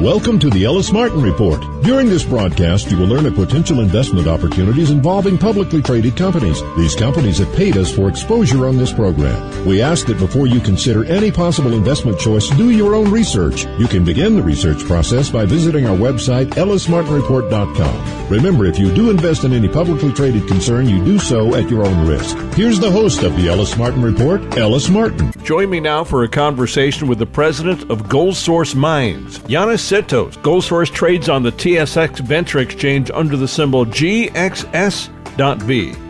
Welcome to the Ellis Martin Report. During this broadcast, you will learn of potential investment opportunities involving publicly traded companies. These companies have paid us for exposure on this program. We ask that before you consider any possible investment choice, do your own research. You can begin the research process by visiting our website, ellismartinreport.com. Remember, if you do invest in any publicly traded concern, you do so at your own risk. Here's the host of the Ellis Martin Report, Ellis Martin. Join me now for a conversation with the president of Gold Source Mines, Yannis Tsitos. Gold Source trades on the TSX Venture Exchange under the symbol GXS.V.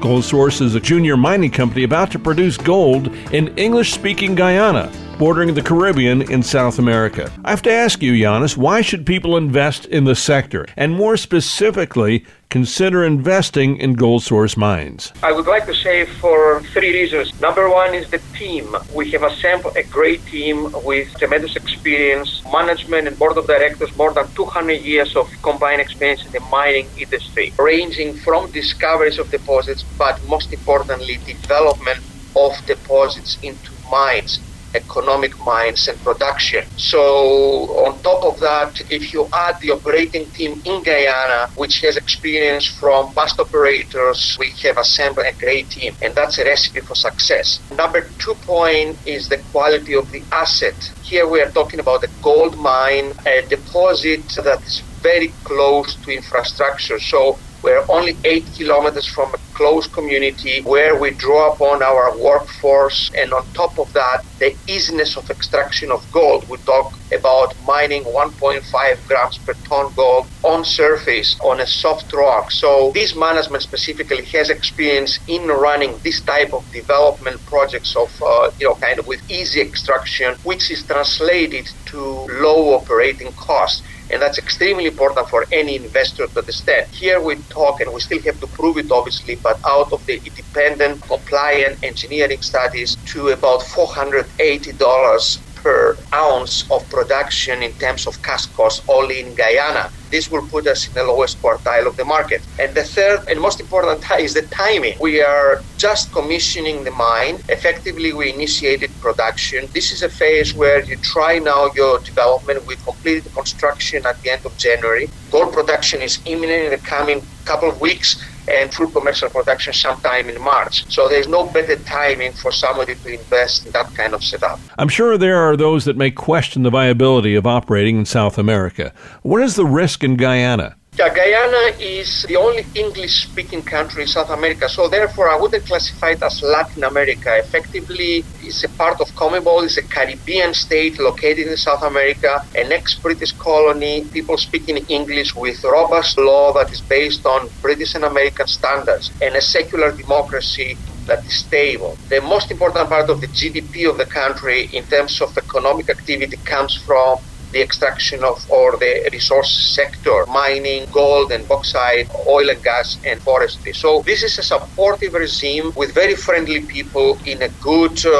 Gold Source is a junior mining company about to produce gold in English speaking Guyana bordering the Caribbean in South America. I have to ask you, Yannis, why should people invest in the sector? And more specifically, consider investing in gold source mines? I would like to say for three reasons. Number one is the team. We have assembled a great team with tremendous experience, management and board of directors, more than 200 years of combined experience in the mining industry, ranging from discoveries of deposits, but most importantly, development of deposits into mines economic mines and production. So on top of that, if you add the operating team in Guyana, which has experience from past operators, we have assembled a great team, and that's a recipe for success. Number two point is the quality of the asset. Here we are talking about a gold mine, a deposit that is very close to infrastructure. So we're only eight kilometers from a close community where we draw upon our workforce, and on top of that, the easiness of extraction of gold. We talk about mining 1.5 grams per ton gold on surface on a soft rock. So, this management specifically has experience in running this type of development projects of, uh, you know, kind of with easy extraction, which is translated to low operating costs and that's extremely important for any investor to understand. Here we talk, and we still have to prove it obviously, but out of the independent compliant engineering studies to about $480 per ounce of production in terms of cash cost only in Guyana. This will put us in the lowest quartile of the market. And the third and most important is the timing. We are just commissioning the mine. Effectively, we initiated production. This is a phase where you try now your development. We completed construction at the end of January. Gold production is imminent in the coming couple of weeks and full commercial production sometime in March. So there's no better timing for somebody to invest in that kind of setup. I'm sure there are those that may question the viability of operating in South America. What is the risk in Guyana? Guyana is the only English speaking country in South America, so therefore I wouldn't classify it as Latin America. Effectively, it's a part of CONMEBOL, it's a Caribbean state located in South America, an ex British colony, people speaking English with robust law that is based on British and American standards, and a secular democracy that is stable. The most important part of the GDP of the country in terms of economic activity comes from the extraction of or the resource sector, mining, gold and bauxite, oil and gas, and forestry. So this is a supportive regime with very friendly people in a good uh,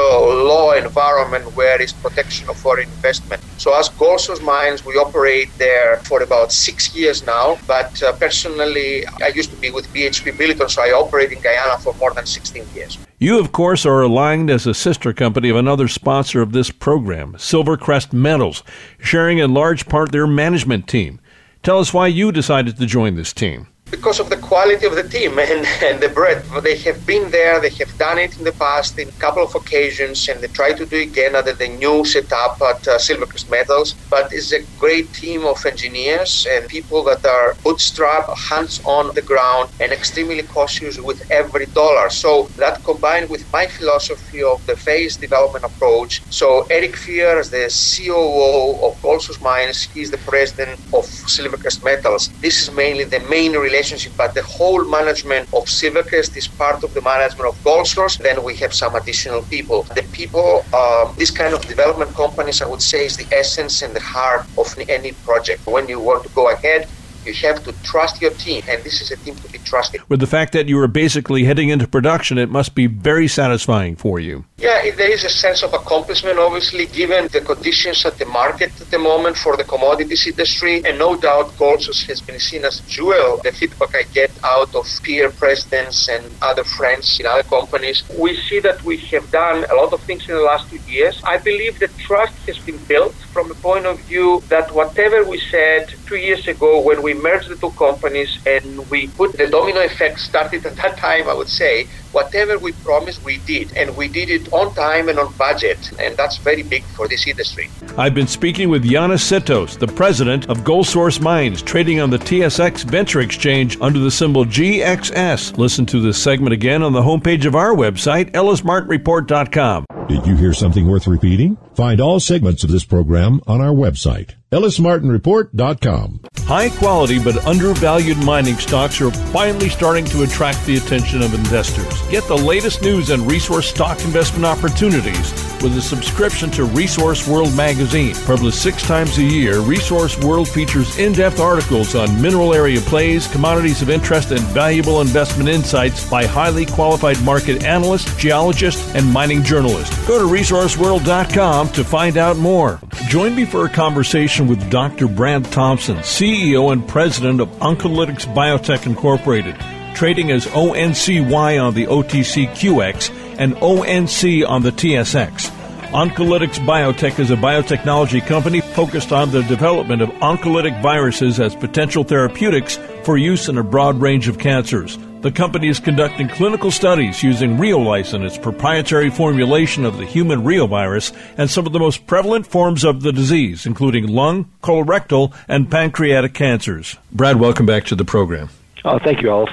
law environment where is protection of foreign investment. So as Gold Source Mines, we operate there for about six years now. But uh, personally, I used to be with BHP Billiton, so I operate in Guyana for more than 16 years. You, of course, are aligned as a sister company of another sponsor of this program, Silvercrest Metals, sharing in large part their management team. Tell us why you decided to join this team because of the quality of the team and, and the breadth. They have been there, they have done it in the past in a couple of occasions, and they try to do it again under the new setup at uh, Silvercrest Metals. But it's a great team of engineers and people that are bootstrap, hands on the ground, and extremely cautious with every dollar. So that combined with my philosophy of the phase development approach. So Eric Fier is the COO of Gold Mines, he's the president of Silvercrest Metals. This is mainly the main relationship, but the whole management of Silvercrest is part of the management of Goldsource. Then we have some additional people. The people, uh, this kind of development companies, I would say, is the essence and the heart of any project. When you want to go ahead, you have to trust your team, and this is a team to be trusted. With the fact that you are basically heading into production, it must be very satisfying for you. Yeah, there is a sense of accomplishment, obviously, given the conditions at the market at the moment for the commodities industry. And no doubt, Goldsource has been seen as a jewel. The feedback I get out of peer presidents and other friends in other companies, we see that we have done a lot of things in the last two years. I believe the trust has been built from the point of view that whatever we said two years ago when we merged the two companies and we put the domino effect started at that time, I would say, whatever we promised, we did. And we did it on time and on budget. And that's very big for this industry. I've been speaking with Yannis Tsitos, the president of Goldsource Mines, trading on the TSX Venture Exchange under the symbol GXS. Listen to this segment again on the homepage of our website, ellismartinreport.com. Did you hear something worth repeating? Find all segments of this program on our website, ellismartinreport.com. High quality but undervalued mining stocks are finally starting to attract the attention of investors. Get the latest news and resource stock investment opportunities with a subscription to Resource World magazine. Published six times a year, Resource World features in depth articles on mineral area plays, commodities of interest, and valuable investment insights by highly qualified market analysts, geologists, and mining journalists. Go to resourceworld.com to find out more. Join me for a conversation with Dr. Brad Thompson, CEO and President of Oncolytics Biotech Incorporated, trading as ONCY on the OTCQX and ONC on the TSX. Oncolytics Biotech is a biotechnology company focused on the development of oncolytic viruses as potential therapeutics for use in a broad range of cancers. The company is conducting clinical studies using Reolysin, its proprietary formulation of the human reovirus, and some of the most prevalent forms of the disease, including lung, colorectal, and pancreatic cancers. Brad, welcome back to the program. Oh, thank you, Ellis.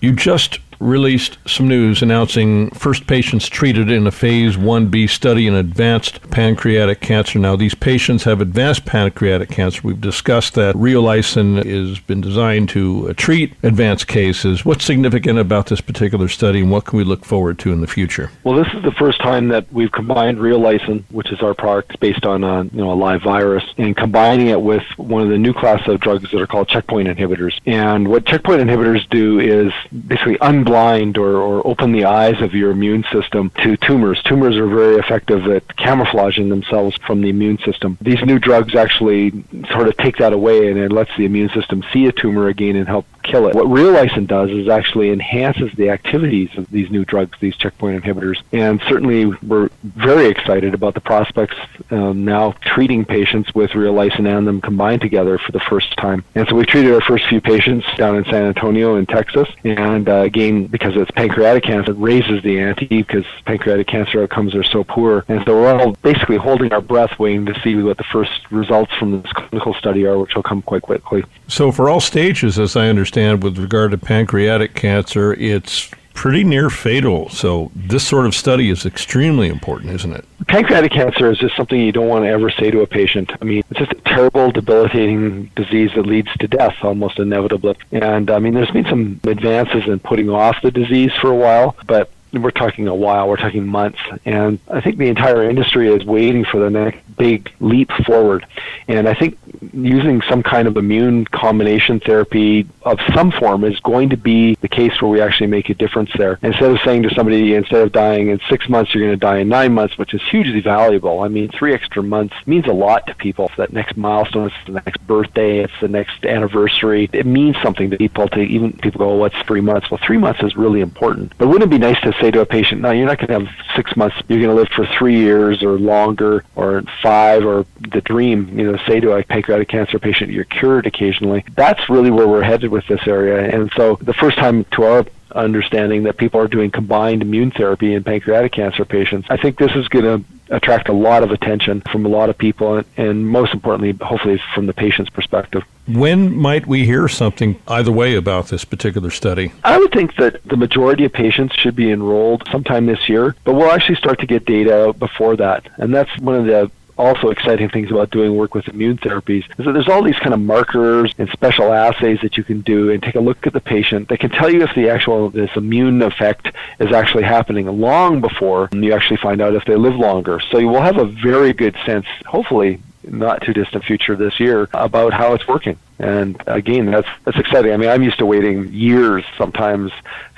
You just released some news announcing first patients treated in a phase 1B study in advanced pancreatic cancer. Now, these patients have advanced pancreatic cancer. We've discussed that Reolysin has been designed to uh, treat advanced cases. What's significant about this particular study and what can we look forward to in the future? Well, this is the first time that we've combined Reolysin, which is our product based on a, you know, a live virus, and combining it with one of the new class of drugs that are called checkpoint inhibitors. And what checkpoint inhibitors do is basically un blind or, or open the eyes of your immune system to tumors. Tumors are very effective at camouflaging themselves from the immune system. These new drugs actually sort of take that away and it lets the immune system see a tumor again and help kill it. What Reolysin does is actually enhances the activities of these new drugs, these checkpoint inhibitors. And certainly we're very excited about the prospects um, now treating patients with Reolysin and them combined together for the first time. And so we treated our first few patients down in San Antonio in Texas. And uh, again, because it's pancreatic cancer, it raises the ante because pancreatic cancer outcomes are so poor. And so we're all basically holding our breath waiting to see what the first results from this clinical study are, which will come quite quickly. So for all stages, as I understand, understand with regard to pancreatic cancer, it's pretty near fatal. So this sort of study is extremely important, isn't it? Pancreatic cancer is just something you don't want to ever say to a patient. I mean, it's just a terrible, debilitating disease that leads to death almost inevitably. And I mean, there's been some advances in putting off the disease for a while, but we're talking a while, we're talking months. And I think the entire industry is waiting for the next big leap forward. And I think using some kind of immune combination therapy of some form is going to be the case where we actually make a difference there. Instead of saying to somebody, instead of dying in six months, you're going to die in nine months, which is hugely valuable. I mean, three extra months means a lot to people. That next milestone, it's the next birthday, it's the next anniversary. It means something to people. To even people go, oh, what's three months? Well, three months is really important. But wouldn't it be nice to say to a patient, no, you're not going to have six months. You're going to live for three years or longer or five or the dream, you know, say to a pancreatic cancer patient, you're cured occasionally. That's really where we're headed with this area. And so the first time to our understanding that people are doing combined immune therapy in pancreatic cancer patients. I think this is going to attract a lot of attention from a lot of people, and most importantly, hopefully, from the patient's perspective. When might we hear something either way about this particular study? I would think that the majority of patients should be enrolled sometime this year, but we'll actually start to get data before that. And that's one of the also exciting things about doing work with immune therapies is that there's all these kind of markers and special assays that you can do and take a look at the patient that can tell you if the actual this immune effect is actually happening long before you actually find out if they live longer. So you will have a very good sense, hopefully not too distant future this year, about how it's working. And again, that's that's exciting. I mean, I'm used to waiting years, sometimes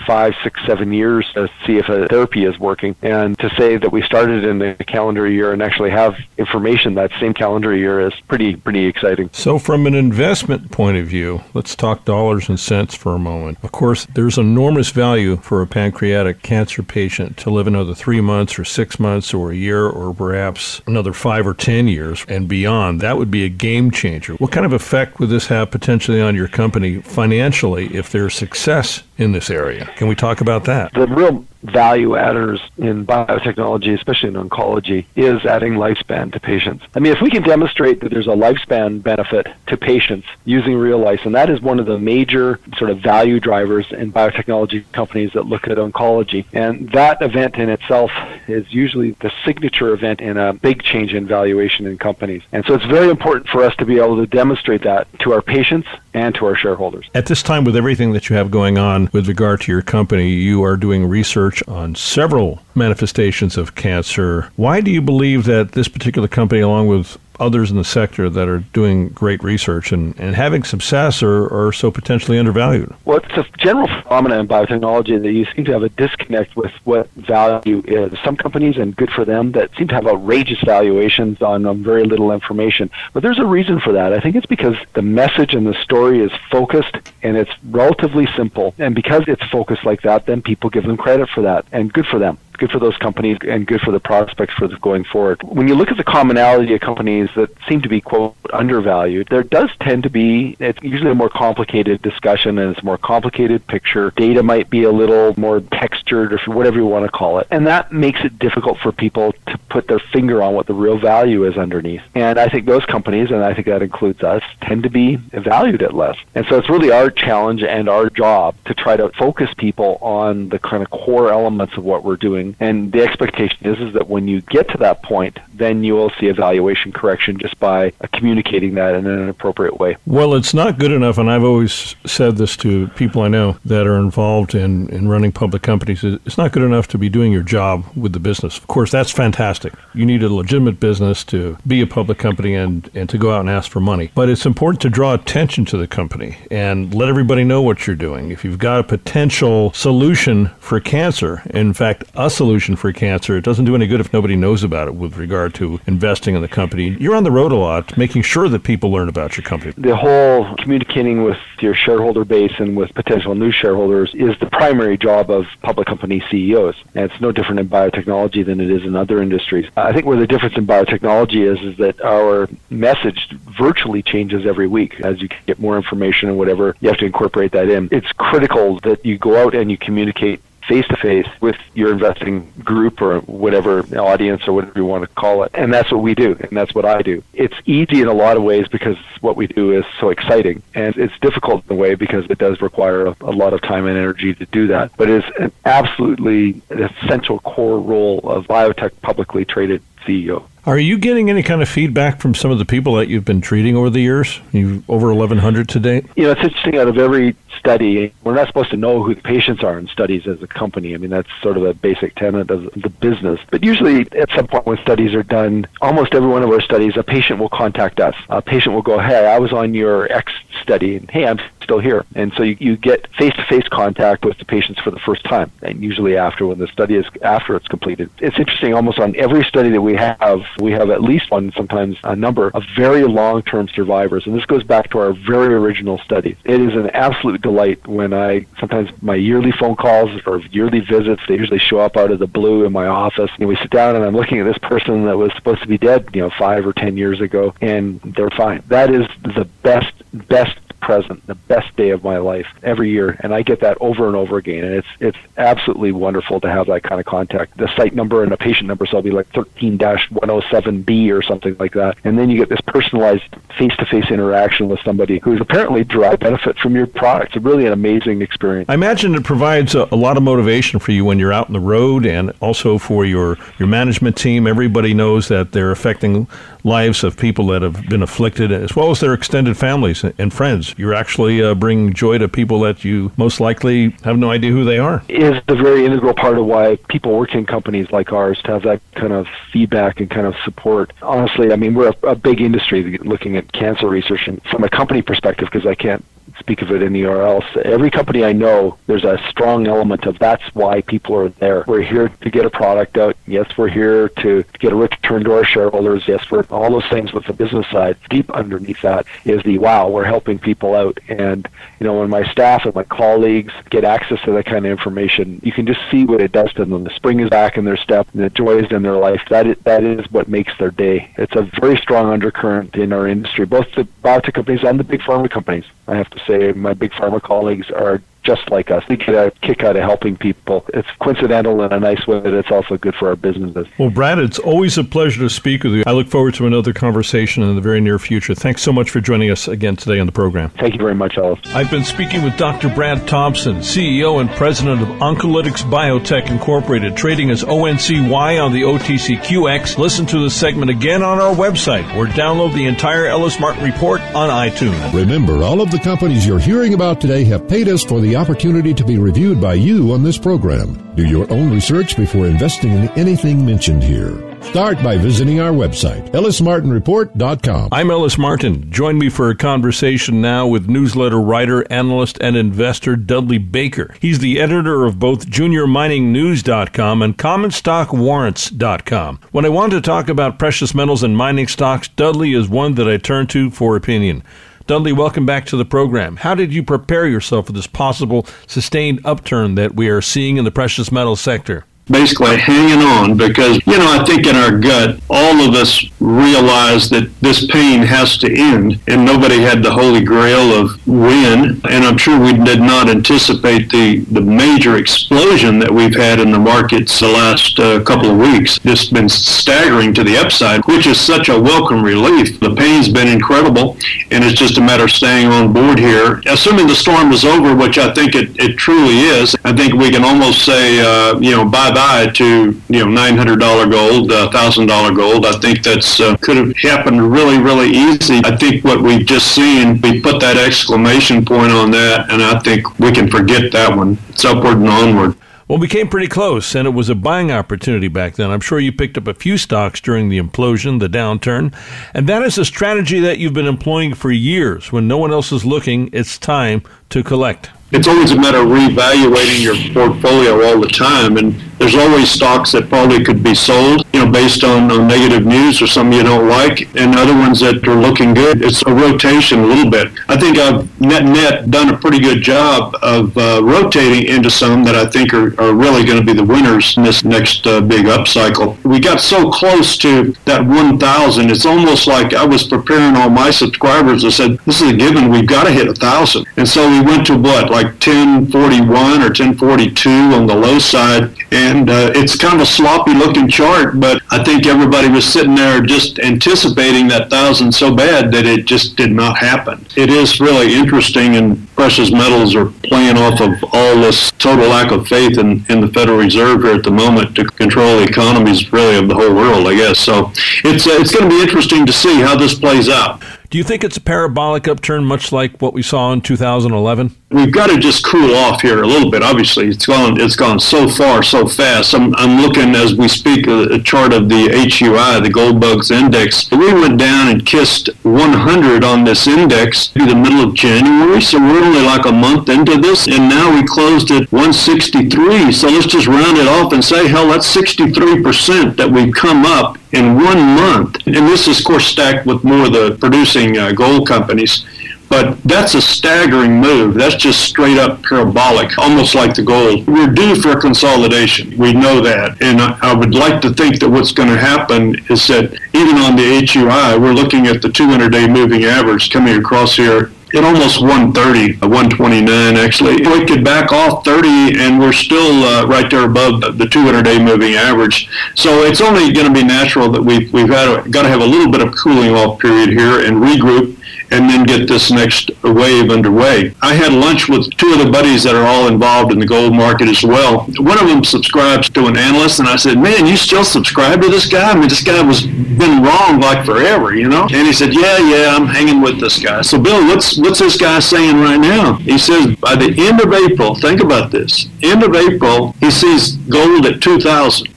five, six, seven years to see if a therapy is working. And to say that we started in the calendar year and actually have information that same calendar year is pretty pretty exciting. So, from an investment point of view, let's talk dollars and cents for a moment. Of course, there's enormous value for a pancreatic cancer patient to live another three months or six months or a year or perhaps another five or ten years and beyond. That would be a game changer. What kind of effect would this have potentially on your company financially if there's success in this area? Can we talk about that? The real value adders in biotechnology, especially in oncology, is adding lifespan to patients. I mean, if we can demonstrate that there's a lifespan benefit to patients using Reolysin, and that is one of the major sort of value drivers in biotechnology companies that look at oncology. And that event in itself is usually the signature event in a big change in valuation in companies. And so it's very important for us to be able to demonstrate that to our patients and to our shareholders. At this time, with everything that you have going on with regard to your company, you are doing research on several manifestations of cancer. Why do you believe that this particular company, along with others in the sector that are doing great research and, and having success are, are so potentially undervalued? Well, it's a general phenomenon in biotechnology that you seem to have a disconnect with what value is. Some companies, and good for them, that seem to have outrageous valuations on um, very little information. But there's a reason for that. I think it's because the message and the story is focused and it's relatively simple. And because it's focused like that, then people give them credit for that, and good for them good for those companies and good for the prospects for going forward. When you look at the commonality of companies that seem to be quote undervalued, there does tend to be it's usually a more complicated discussion and it's a more complicated picture. Data might be a little more textured or whatever you want to call it. And that makes it difficult for people to put their finger on what the real value is underneath. And I think those companies, and I think that includes us, tend to be valued at less. And so it's really our challenge and our job to try to focus people on the kind of core elements of what we're doing and the expectation is is that when you get to that point, then you will see a valuation correction just by communicating that in an appropriate way. Well, it's not good enough, and I've always said this to people I know that are involved in, in running public companies. It's not good enough to be doing your job with the business. Of course, that's fantastic. You need a legitimate business to be a public company and, and to go out and ask for money. But it's important to draw attention to the company and let everybody know what you're doing. If you've got a potential solution for cancer, in fact, us solution for cancer. It doesn't do any good if nobody knows about it with regard to investing in the company. You're on the road a lot, making sure that people learn about your company. The whole communicating with your shareholder base and with potential new shareholders is the primary job of public company CEOs. And it's no different in biotechnology than it is in other industries. I think where the difference in biotechnology is is that our message virtually changes every week as you get more information and whatever. You have to incorporate that in. It's critical that you go out and you communicate face to face with your investing group or whatever audience or whatever you want to call it. And that's what we do, and that's what I do. It's easy in a lot of ways because what we do is so exciting, and it's difficult in a way because it does require a, a lot of time and energy to do that. But it's an absolutely essential core role of biotech publicly traded CEO. Are you getting any kind of feedback from some of the people that you've been treating over the years? You've over 1,100 to date. You know, it's interesting. Out of every study, we're not supposed to know who the patients are in studies as a company. I mean, that's sort of a basic tenet of the business. But usually, at some point when studies are done, almost every one of our studies, a patient will contact us. A patient will go, "Hey, I was on your X study, and hey, I'm still here." And so you, you get face-to-face contact with the patients for the first time, and usually after when the study is after it's completed. It's interesting. Almost on every study that we have we have at least one, sometimes a number of very long-term survivors. And this goes back to our very original study. It is an absolute delight when I, sometimes my yearly phone calls or yearly visits, they usually show up out of the blue in my office. And we sit down and I'm looking at this person that was supposed to be dead, you know, five or ten years ago, and they're fine. That is the best, best present, the best day of my life every year, and I get that over and over again, and it's it's absolutely wonderful to have that kind of contact. The site number and the patient number, so I'll be like 13-107B or something like that, and then you get this personalized face-to-face interaction with somebody who's apparently derived benefit from your product. It's really an amazing experience. I imagine it provides a, a lot of motivation for you when you're out on the road, and also for your your management team. Everybody knows that they're affecting lives of people that have been afflicted, as well as their extended families and friends. You're actually uh, bringing joy to people that you most likely have no idea who they are. Is the very integral part of why people work in companies like ours to have that kind of feedback and kind of support. Honestly, I mean, we're a, a big industry looking at cancer research, and from a company perspective, because I can't speak of it anywhere else. Every company I know, there's a strong element of that's why people are there. We're here to get a product out. Yes, we're here to get a return to our shareholders. Yes, we're all those things with the business side. Deep underneath that is the wow, we're helping people out. And, you know, when my staff and my colleagues get access to that kind of information, you can just see what it does to them. The spring is back in their step, and the joy is in their life. That is, that is what makes their day. It's a very strong undercurrent in our industry, both the biotech companies and the big pharma companies. I have to say my big pharma colleagues are just like us. They get a kick out of helping people. It's coincidental in a nice way, but it's also good for our businesses. Well, Brad, it's always a pleasure to speak with you. I look forward to another conversation in the very near future. Thanks so much for joining us again today on the program. Thank you very much, Ellis. I've been speaking with Dr. Brad Thompson, CEO and President of Oncolytics Biotech Incorporated, trading as ONCY on the OTCQX. Listen to the segment again on our website or download the entire Ellis Martin Report on iTunes. Remember, all of the companies you're hearing about today have paid us for the opportunity to be reviewed by you on this program. Do your own research before investing in anything mentioned here. Start by visiting our website, ellismartinreport.com. I'm Ellis Martin. Join me for a conversation now with newsletter writer, analyst, and investor Dudley Baker. He's the editor of both juniorminingnews.com and commonstockwarrants.com. When I want to talk about precious metals and mining stocks, Dudley is one that I turn to for opinion. Dudley, welcome back to the program. How did you prepare yourself for this possible sustained upturn that we are seeing in the precious metals sector? Basically hanging on because, you know, I think in our gut, all of us realize that this pain has to end, and nobody had the holy grail of when. And I'm sure we did not anticipate the, the major explosion that we've had in the markets the last uh, couple of weeks. It's been staggering to the upside, which is such a welcome relief. The pain's been incredible, and it's just a matter of staying on board here. Assuming the storm is over, which I think it, it truly is, I think we can almost say, uh, you know, bye to you know nine hundred dollar gold, thousand dollar gold. I think that's uh, could have happened really really easy. I think what we've just seen, we put that exclamation point on that, and I think we can forget that one. It's upward and onward. Well, we came pretty close, and it was a buying opportunity back then. I'm sure you picked up a few stocks during the implosion, the downturn, and that is a strategy that you've been employing for years. When no one else is looking, it's time to collect it's always a matter of reevaluating your portfolio all the time. And there's always stocks that probably could be sold, based on, on negative news or some you don't like, and other ones that are looking good. It's a rotation a little bit. I think I've net net done a pretty good job of uh, rotating into some that I think are, are really going to be the winners in this next uh, big upcycle. We got so close to that 1,000. It's almost like I was preparing all my subscribers. I said, this is a given. We've got to hit a 1,000. And so we went to what, like 1041 or 1042 on the low side. And uh, it's kind of a sloppy looking chart, but I think everybody was sitting there just anticipating that thousand so bad that it just did not happen. It is really interesting, and precious metals are playing off of all this total lack of faith in, in the Federal Reserve here at the moment to control the economies really of the whole world, I guess. So it's, uh, it's going to be interesting to see how this plays out. Do you think it's a parabolic upturn, much like what we saw in 2011? We've got to just cool off here a little bit. Obviously, it's gone. It's gone so far, so fast. I'm, I'm looking as we speak a, a chart of the HUI, the Gold Bugs Index. We went down and kissed 100 on this index through the middle of January, so we're only like a month into this, and now we closed at 163. So let's just round it off and say, hell, that's 63 percent that we've come up in one month. And this is, of course, stacked with more of the producing uh, gold companies. But that's a staggering move. That's just straight up parabolic, almost like the gold. We're due for a consolidation. We know that. And I, would like to think that what's going to happen is that even on the HUI, we're looking at the 200 day moving average coming across here at almost 130, 129 actually. We could back off 30 and we're still uh, right there above the 200-day moving average. So it's only going to be natural that we've, we've got to have a little bit of cooling off period here and regroup and then get this next wave underway. I had lunch with two of the buddies that are all involved in the gold market as well. One of them subscribes to an analyst, and I said, "Man, you still subscribe to this guy? I mean, this guy was been wrong like forever, you know?" And he said, "Yeah, yeah, I'm hanging with this guy." So, Bill, what's what's this guy saying right now? He says by the end of April, think about this. End of April, he sees gold at 2,000.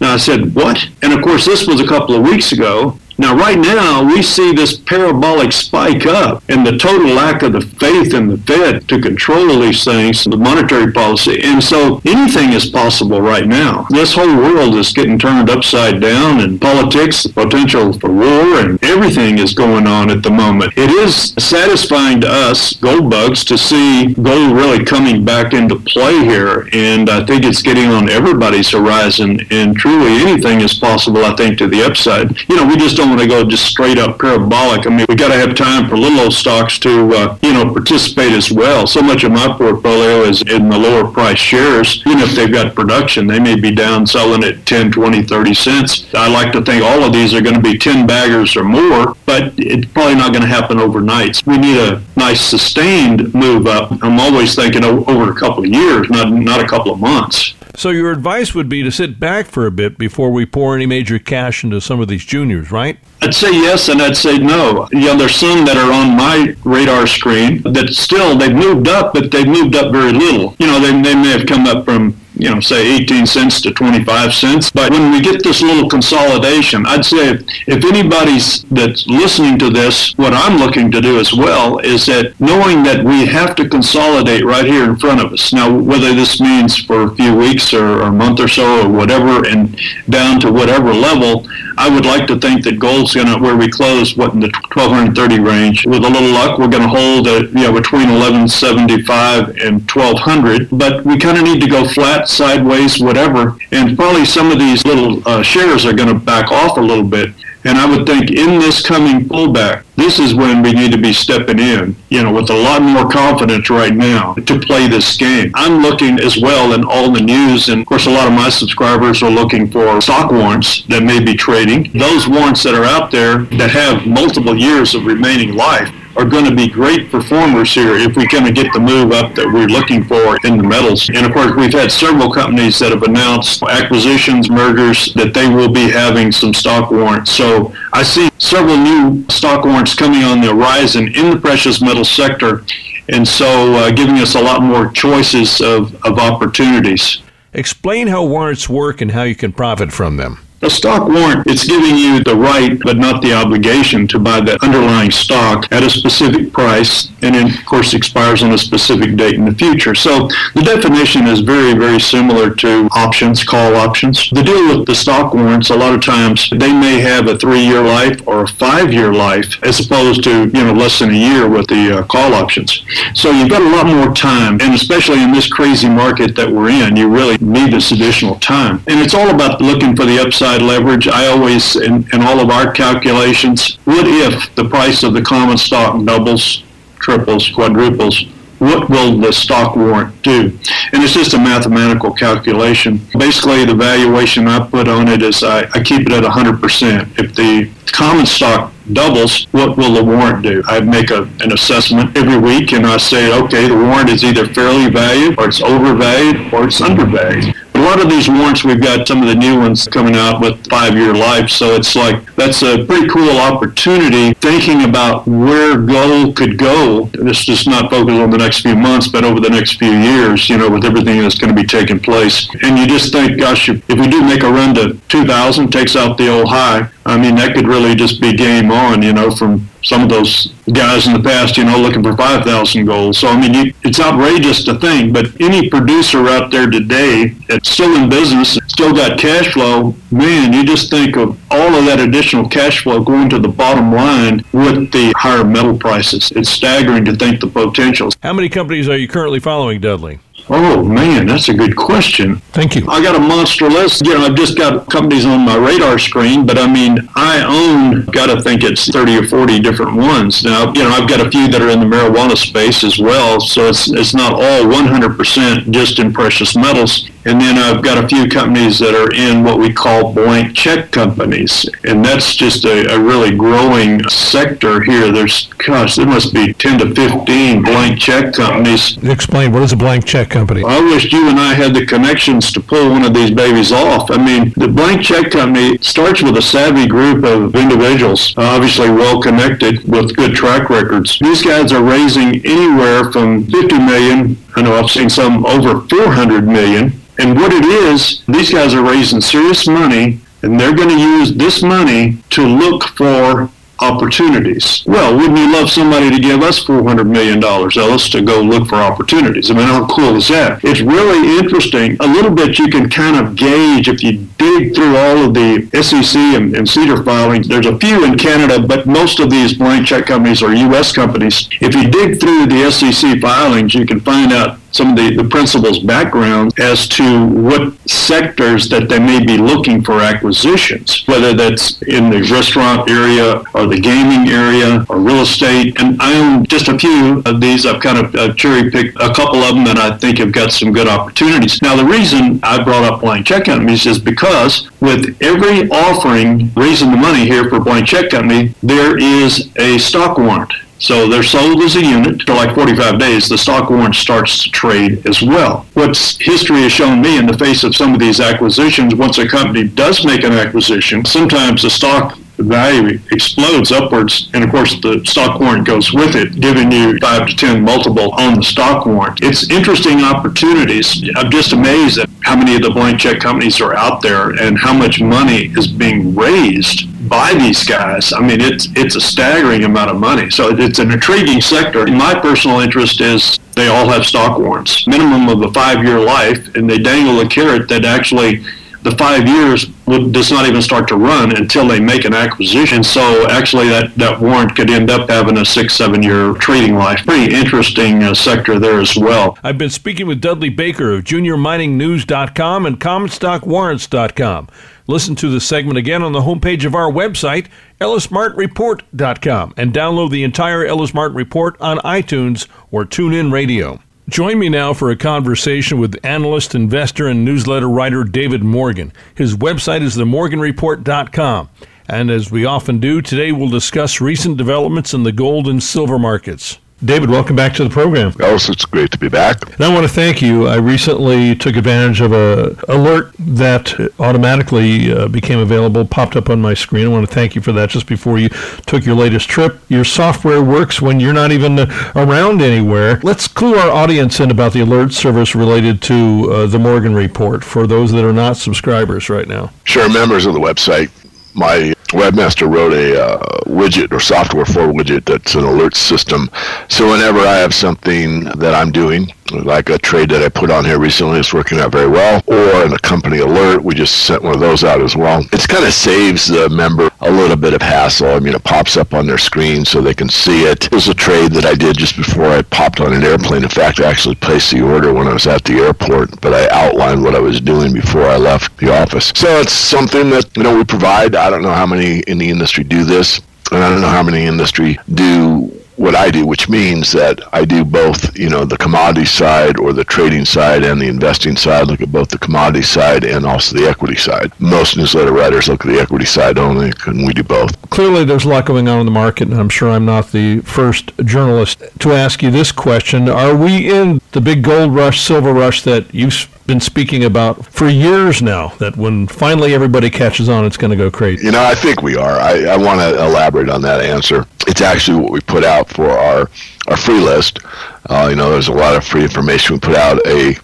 Now I said, what? And of course, this was a couple of weeks ago. Now, right now, we see this parabolic spike up and the total lack of the faith in the Fed to control these things, the monetary policy. And so anything is possible right now. This whole world is getting turned upside down and politics, the potential for war, and everything is going on at the moment. It is satisfying to us, gold bugs, to see gold really coming back into play here. And I think it's getting on everybody's horizon. And truly anything is possible, I think, to the upside. You know, we just don't want to go just straight up parabolic. I mean, we got to have time for little old stocks to, uh, you know, participate as well. So much of my portfolio is in the lower price shares. Even if they've got production, they may be down selling at 10, 20, 30 cents. I like to think all of these are going to be 10 baggers or more, but it's probably not going to happen overnight. We need a nice sustained move up. I'm always thinking over a couple of years, not, not a couple of months. So your advice would be to sit back for a bit before we pour any major cash into some of these juniors, right? I'd say yes and I'd say no. You know, there's some that are on my radar screen that still they've moved up, but they've moved up very little. You know, they, they may have come up from you know, say 18 cents to 25 cents. But when we get this little consolidation, I'd say if, anybody's that's listening to this, what I'm looking to do as well is that knowing that we have to consolidate right here in front of us. Now, whether this means for a few weeks or, or a month or so or whatever, and down to whatever level, I would like to think that gold's going to, where we close, what in the 1230 range. With a little luck, we're going to hold at, you know, between 1175 and 1200. But we kind of need to go flat, sideways, whatever. And probably some of these little uh, shares are going to back off a little bit. And I would think in this coming pullback, this is when we need to be stepping in, you know, with a lot more confidence right now to play this game. I'm looking as well in all the news, and of course, a lot of my subscribers are looking for stock warrants that may be trading. Those warrants that are out there that have multiple years of remaining life are going to be great performers here if we kind of get the move up that we're looking for in the metals. And of course, we've had several companies that have announced acquisitions, mergers, that they will be having some stock warrants. So I see several new stock warrants coming on the horizon in the precious metal sector. And so uh, giving us a lot more choices of, of opportunities. Explain how warrants work and how you can profit from them. A stock warrant, it's giving you the right but not the obligation to buy the underlying stock at a specific price and of course, expires on a specific date in the future. So the definition is very, very similar to options, call options. The deal with the stock warrants, a lot of times they may have a three-year life or a five-year life as opposed to, you know, less than a year with the uh, call options. So you've got a lot more time, and especially in this crazy market that we're in, you really need this additional time. And it's all about looking for the upside leverage, I always, in, in all of our calculations, what if the price of the common stock doubles, triples, quadruples? What will the stock warrant do? And it's just a mathematical calculation. Basically, the valuation I put on it is I, I keep it at 100%. If the common stock doubles, what will the warrant do? I make a, an assessment every week and I say, okay, the warrant is either fairly valued or it's overvalued or it's undervalued lot of these warrants, we've got some of the new ones coming out with five-year life. So it's like that's a pretty cool opportunity thinking about where gold could go. This is not focused on the next few months, but over the next few years, you know, with everything that's going to be taking place. And you just think, gosh, if we do make a run to 2000, takes out the old high, I mean, that could really just be game on, you know, from some of those guys in the past, you know, looking for 5,000 goals. So, I mean, you, it's outrageous to think, but any producer out there today that's still in business, still got cash flow, man, you just think of all of that additional cash flow going to the bottom line with the higher metal prices. It's staggering to think the potentials. How many companies are you currently following, Dudley? Oh man, that's a good question. Thank you. I got a monster list. You know, I've just got companies on my radar screen, but I mean, I own, got to think it's 30 or 40 different ones. Now, you know, I've got a few that are in the marijuana space as well, so it's it's not all 100% just in precious metals. And then I've got a few companies that are in what we call blank check companies. And that's just a, a really growing sector here. There's, gosh, there must be 10 to 15 blank check companies. Explain, what is a blank check company? I wish you and I had the connections to pull one of these babies off. I mean, the blank check company starts with a savvy group of individuals, obviously well connected with good track records. These guys are raising anywhere from 50 million. I know I've seen some over 400 million and what it is, these guys are raising serious money and they're going to use this money to look for opportunities. Well, wouldn't you love somebody to give us $400 million, Ellis, to go look for opportunities? I mean, how cool is that? It's really interesting. A little bit you can kind of gauge if you dig through all of the SEC and, and SEDAR filings. There's a few in Canada, but most of these blank check companies are U.S. companies. If you dig through the SEC filings, you can find out some of the, the principals' background as to what sectors that they may be looking for acquisitions, whether that's in the restaurant area or the gaming area or real estate. And I own just a few of these. I've kind of uh, cherry picked a couple of them that I think have got some good opportunities. Now, the reason I brought up blank check companies is because with every offering raising the money here for blank check company, there is a stock warrant. So they're sold as a unit for like 45 days. The stock warrant starts to trade as well. What history has shown me in the face of some of these acquisitions, once a company does make an acquisition, sometimes the stock value explodes upwards, and of course the stock warrant goes with it, giving you five to ten multiple on the stock warrant. It's interesting opportunities. I'm just amazed at how many of the blank check companies are out there and how much money is being raised by these guys. I mean, it's it's a staggering amount of money. So it's an intriguing sector. My personal interest is they all have stock warrants, minimum of a five-year life, and they dangle a carrot that actually the five years does not even start to run until they make an acquisition. So actually, that, that warrant could end up having a six, seven year trading life. Pretty interesting uh, sector there as well. I've been speaking with Dudley Baker of JuniorMiningNews.com and CommonStockWarrants.com. Listen to the segment again on the homepage of our website, EllisMartinReport.com, and download the entire Ellis Martin Report on iTunes or TuneIn Radio. Join me now for a conversation with analyst, investor, and newsletter writer David Morgan. His website is themorganreport.com. And as we often do, today we'll discuss recent developments in the gold and silver markets. David, welcome back to the program. Ellis, it's great to be back. And I want to thank you. I recently took advantage of a alert that automatically uh, became available, popped up on my screen. I want to thank you for that just before you took your latest trip. Your software works when you're not even uh, around anywhere. Let's clue our audience in about the alert service related to uh, the Morgan Report for those that are not subscribers right now. Sure, members of the website. My webmaster wrote a uh, widget or software for widget that's an alert system. So whenever I have something that I'm doing, like a trade that I put on here recently is working out very well, or an company alert, we just sent one of those out as well. It's kind of saves the member a little bit of hassle. I mean, it pops up on their screen so they can see it. Was a trade that I did just before I popped on an airplane. In fact, I actually placed the order when I was at the airport, but I outlined what I was doing before I left the office. So it's something that, you know, we provide. I don't know how many in the industry do this, and I don't know how many industry do what I do, which means that I do both, you know, the commodity side or the trading side and the investing side. Look at both the commodity side and also the equity side. Most newsletter writers look at the equity side only, and we do both. Clearly, there's a lot going on in the market, and I'm sure I'm not the first journalist to ask you this question. Are we in the big gold rush, silver rush that you've been speaking about for years now that when finally everybody catches on, it's going to go crazy? You know, I think we are. I, I want to elaborate on that answer. It's actually what we put out for our, our free list. Uh, you know, there's a lot of free information. We put out a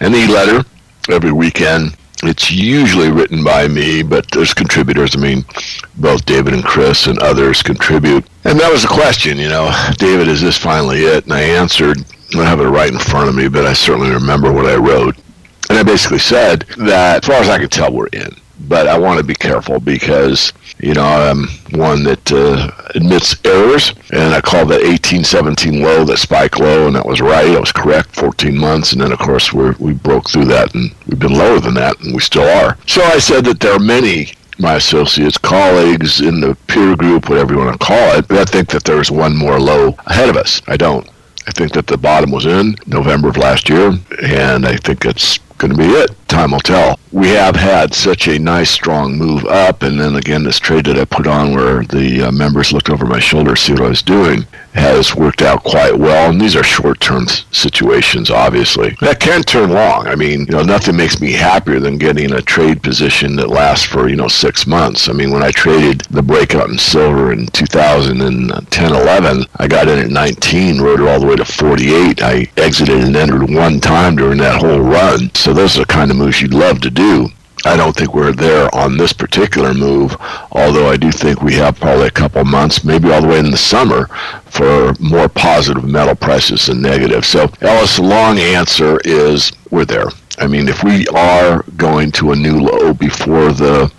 an e-letter every weekend. It's usually written by me, but there's contributors. I mean, both David and Chris and others contribute. And that was the question, you know, David, is this finally it? And I answered, I don't have it right in front of me, but I certainly remember what I wrote. And I basically said that, as far as I can tell, we're in. But I want to be careful because you know I'm one that uh, admits errors, and I called that 1817 low, that spike low, and that was right. I was correct. 14 months, and then of course we we broke through that, and we've been lower than that, and we still are. So I said that there are many my associates, colleagues in the peer group, whatever you want to call it, I think that there's one more low ahead of us. I don't. I think that the bottom was in November of last year, and I think it's going to be it. Time will tell. We have had such a nice, strong move up, and then again, this trade that I put on where the uh, members looked over my shoulder to see what I was doing has worked out quite well. And these are short-term situations, obviously. That can turn long. I mean, you know, nothing makes me happier than getting a trade position that lasts for you know six months. I mean, when I traded the breakout in silver in 2010-11, I got in at 19, rode it all the way to 48. I exited and entered one time during that whole run. So those are the kind of moves you'd love to do. I don't think we're there on this particular move, although I do think we have probably a couple months, maybe all the way in the summer, for more positive metal prices than negative. So, Ellis, the long answer is we're there. I mean, if we are going to a new low before the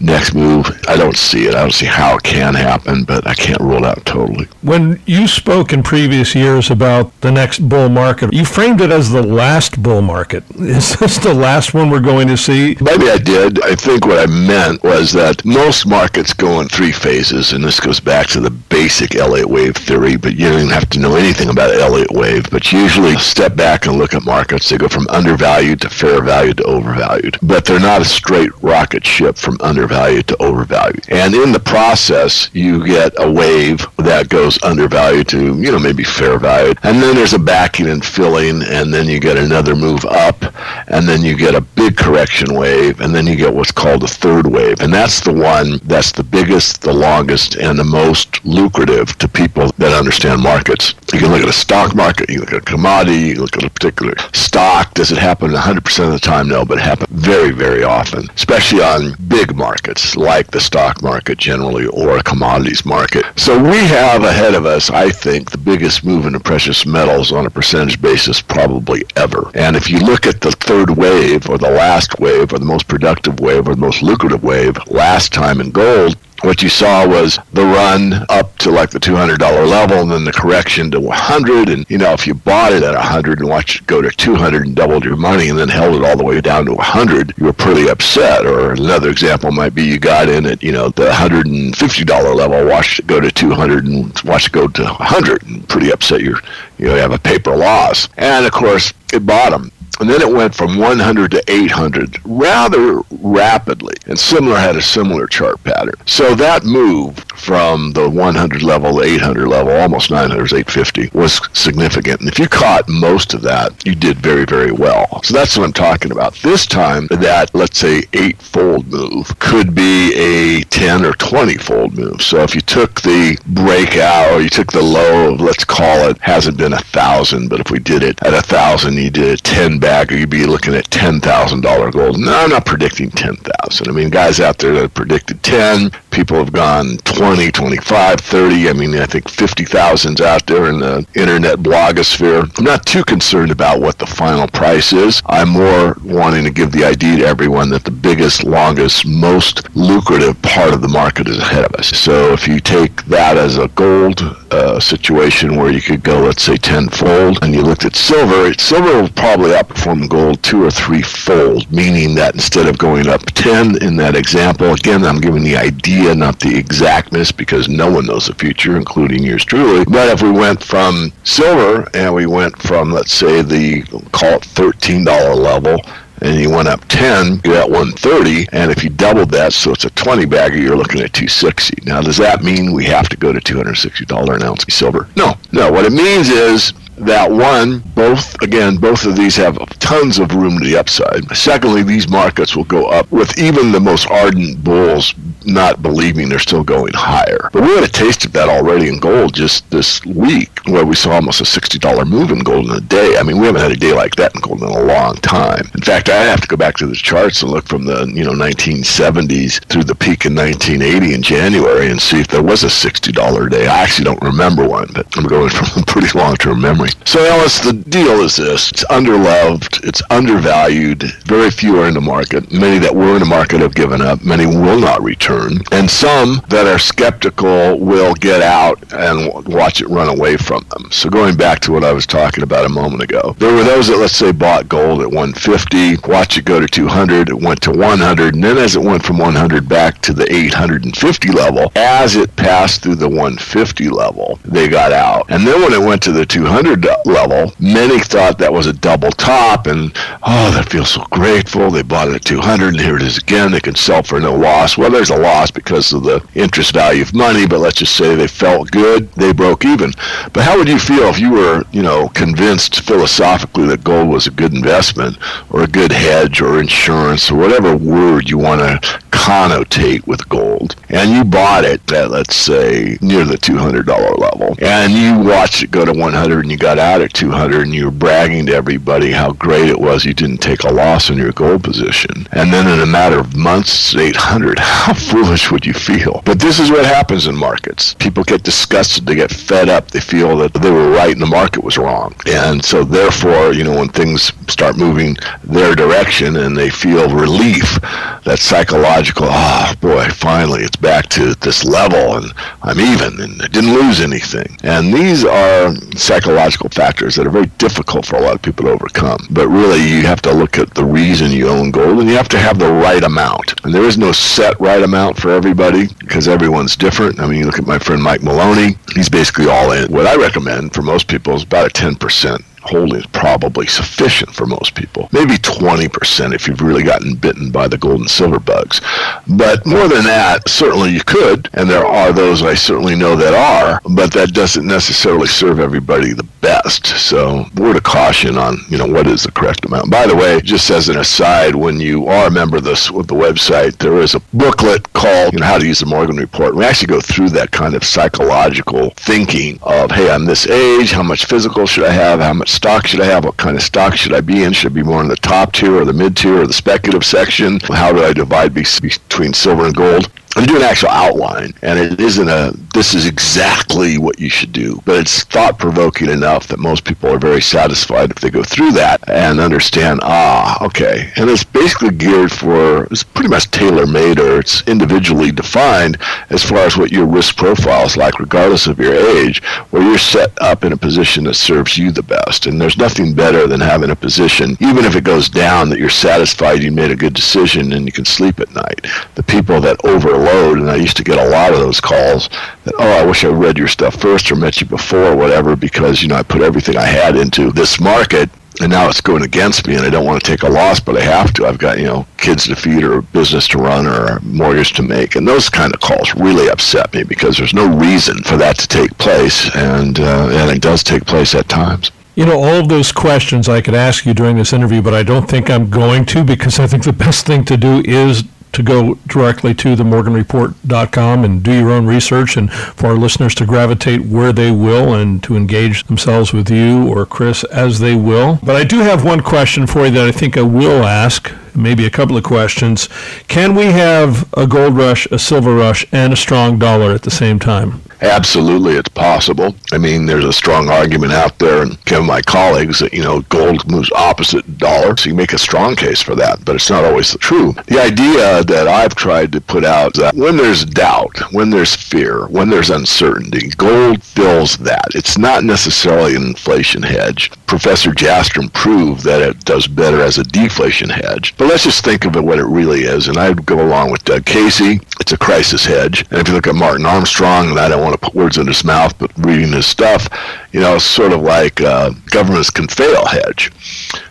next move. I don't see it. I don't see how it can happen, but I can't rule it out totally. When you spoke in previous years about the next bull market, you framed it as the last bull market. Is this the last one we're going to see? Maybe I did. I think what I meant was that most markets go in three phases, and this goes back to the basic Elliott wave theory, but you don't even have to know anything about Elliott wave. But usually step back and look at markets. They go from undervalued to fair value to overvalued. But they're not a straight rocket ship from undervalued undervalued to overvalued. And in the process, you get a wave that goes undervalued to, you know, maybe fair valued. And then there's a backing and filling, and then you get another move up, and then you get a big correction wave, and then you get what's called a third wave. And that's the one that's the biggest, the longest, and the most lucrative to people that understand markets. You can look at a stock market, you look at a commodity, you look at a particular stock. Does it happen 100% of the time? No, but it happens very, very often, especially on big markets markets like the stock market generally or a commodities market. So we have ahead of us, I think, the biggest move in the precious metals on a percentage basis probably ever. And if you look at the third wave or the last wave or the most productive wave or the most lucrative wave last time in gold, what you saw was the run up to like the $200 level and then the correction to 100 and you know if you bought it at 100 and watched it go to 200 and doubled your money and then held it all the way down to 100 you were pretty upset. Or another example might be you got in at you know the $150 level watched it go to 200 and watched it go to 100 and pretty upset. You're you know you have a paper loss. And of course it bottomed and then it went from 100 to 800 rather rapidly. And similar had a similar chart pattern. So that move from the 100 level to 800 level, almost 900, 850, was significant. And if you caught most of that, you did very, very well. So that's what I'm talking about. This time, that, let's say, eight-fold move could be a 10 or 20-fold move. So if you took the breakout or you took the low of, let's call it, hasn't been a thousand, but if we did it at a thousand, you did a 10 bagger, you'd be looking at $10,000 gold. No, I'm not predicting 10,000. I mean, guys out there that have predicted 10, people have gone 20, 25, 30. I mean, I think 50,000's out there in the internet blogosphere. I'm not too concerned about what the final price is. I'm more wanting to give the idea to everyone that the biggest, longest, most lucrative part of the market is ahead of us. So if you take that as a gold uh, situation where you could go, let's say, tenfold, and you looked at silver, silver will probably outperform gold two or three fold, meaning that instead of going up 10 in that example, again, I'm giving the idea, not the exactness, because no one knows the future, including yours truly. But if we went from silver and we went from, let's say, the call it $13 level and you went up 10, you're at 130. And if you doubled that, so it's a 20 bagger, you're looking at 260. Now, does that mean we have to go to $260 an ounce of silver? No, no. What it means is that one, both, again, both of these have tons of room to the upside. Secondly, these markets will go up with even the most ardent bulls not believing they're still going higher. But we had a taste of that already in gold just this week, where we saw almost a $60 move in gold in a day. I mean, we haven't had a day like that in gold in a long time. In fact, I have to go back to the charts and look from the you know 1970s through the peak in 1980 in January and see if there was a $60 day. I actually don't remember one, but I'm going from a pretty long-term memory. So, Ellis, the deal is this it's underloved, it's undervalued, very few are in the market. Many that were in the market have given up, many will not return, and some that are skeptical will get out and watch it run away from them. So, going back to what I was talking about a moment ago, there were those that, let's say, bought gold at 150, watch it go to 200, it went to 100, and then as it went from 100 back to the 850 level, as it passed through the 150 level, they got out. And then when it went to the 200 level, many thought that was a double top, and oh, that feels so grateful. They bought it at 200, and here it is again. They can sell for no loss. Well, there's a loss because of the interest value of money, but let's just say they felt good. They broke even. But how would you feel if you were, you know, convinced philosophically that gold was a good investment or a good hedge or insurance or whatever word you want to connotate with gold, and you bought it at, let's say, near the $200 level, and you watched it go to 100 and you got out at 200 and you were bragging to everybody how great it was you didn't take a loss in your gold position, and then in a matter of months, 800, how foolish would you feel? But this is what happens in markets. People get disgusted, they get fed up, they feel that they were right and the market was wrong. And so therefore, you know, when things start moving their direction and they feel relief, that psychological, oh boy, finally it's back to this level and I'm even and I didn't lose anything. And these are psychological factors that are very difficult for a lot of people to overcome. But really, you have to look at the reason you own gold and you have to have the right amount. And there is no set right amount for everybody because everyone's different. I mean, you look at my friend Mike Maloney, he's basically all in. What I recommend for most people is about a 10% holding is probably sufficient for most people. Maybe 20% if you've really gotten bitten by the gold and silver bugs. But more than that, certainly you could, and there are those I certainly know that are, but that doesn't necessarily serve everybody the best. So, word of caution on, you know, what is the correct amount. By the way, just as an aside, when you are a member of this with the website, there is a booklet called you know, How to Use the Morgan Report. We actually go through that kind of psychological thinking of, hey, I'm this age, how much physical should I have, how much stock should I have? What kind of stock should I be in? Should I be more in the top tier or the mid tier or the speculative section? How do I divide between silver and gold? I do an actual outline, and it isn't a this is exactly what you should do, but it's thought provoking enough that most people are very satisfied if they go through that and understand, ah, okay. And it's basically geared for, it's pretty much tailor made or it's individually defined as far as what your risk profile is like, regardless of your age, where you're set up in a position that serves you the best. And there's nothing better than having a position, even if it goes down, that you're satisfied you made a good decision and you can sleep at night. The people that over load, and I used to get a lot of those calls that, oh, I wish I read your stuff first or met you before or whatever because, you know, I put everything I had into this market and now it's going against me and I don't want to take a loss, but I have to. I've got, you know, kids to feed or business to run or mortgage to make. And those kind of calls really upset me because there's no reason for that to take place. And, uh, and it does take place at times. You know, all of those questions I could ask you during this interview, but I don't think I'm going to because I think the best thing to do is to go directly to the morganreport.com and do your own research and for our listeners to gravitate where they will and to engage themselves with you or Chris as they will. But I do have one question for you that I think I will ask, maybe a couple of questions. Can we have a gold rush, a silver rush, and a strong dollar at the same time? Absolutely, it's possible. I mean, there's a strong argument out there, and of my colleagues that you know gold moves opposite dollar, so you make a strong case for that, but it's not always true. The idea that I've tried to put out is that when there's doubt, when there's fear, when there's uncertainty, gold fills that. It's not necessarily an inflation hedge. Professor Jastram proved that it does better as a deflation hedge. But let's just think of it what it really is, and I'd go along with Doug Casey. It's a crisis hedge, and if you look at Martin Armstrong, and I don't want want to put words in his mouth, but reading his stuff, you know, sort of like uh, governments can fail hedge.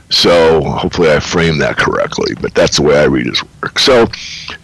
So hopefully I framed that correctly, but that's the way I read his work. So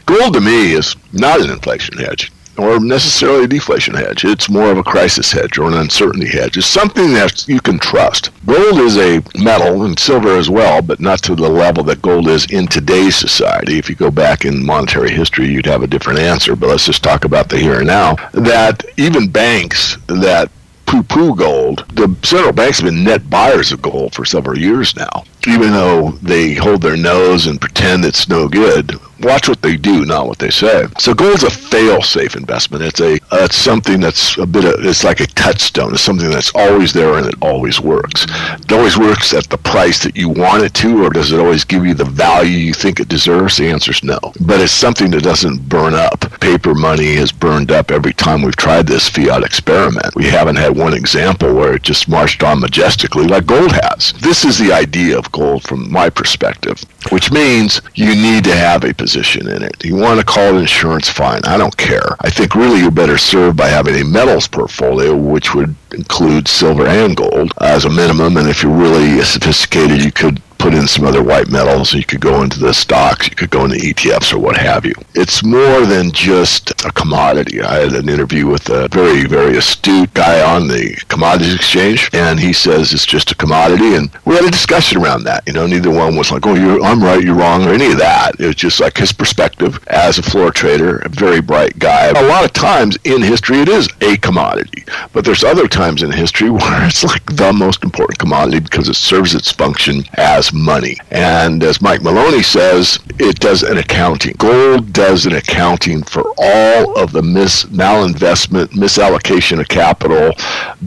gold to me is not an inflation hedge or necessarily a deflation hedge. It's more of a crisis hedge or an uncertainty hedge. It's something that you can trust. Gold is a metal and silver as well, but not to the level that gold is in today's society. If you go back in monetary history, you'd have a different answer, but let's just talk about the here and now. That even banks that poo-poo gold. The central banks have been net buyers of gold for several years now. Even though they hold their nose and pretend it's no good, watch what they do, not what they say. So gold's a fail-safe investment. It's a uh, it's something that's a bit of it's like a touchstone. It's something that's always there and it always works. It always works at the price that you want it to, or does it always give you the value you think it deserves? The answer is no. But it's something that doesn't burn up. Paper money has burned up every time we've tried this fiat experiment. We haven't had one example where it just marched on majestically like gold has. This is the idea of gold from my perspective, which means you need to have a position in it. You want to call it insurance, fine. I don't care. I think really you're better served by having a metals portfolio, which would include silver and gold as a minimum. And if you're really sophisticated, you could put in some other white metals. You could go into the stocks, you could go into ETFs or what have you. It's more than just a commodity. I had an interview with a very, very astute guy on the commodities exchange, and he says it's just a commodity. And we had a discussion around that. You know, neither one was like, oh, you're, I'm right, you're wrong, or any of that. It was just like his perspective as a floor trader, a very bright guy. A lot of times in history, it is a commodity, but there's other times in history where it's like the most important commodity because it serves its function as money. And as Mike Maloney says, it does an accounting. Gold does an accounting for all of the mis malinvestment, misallocation of capital,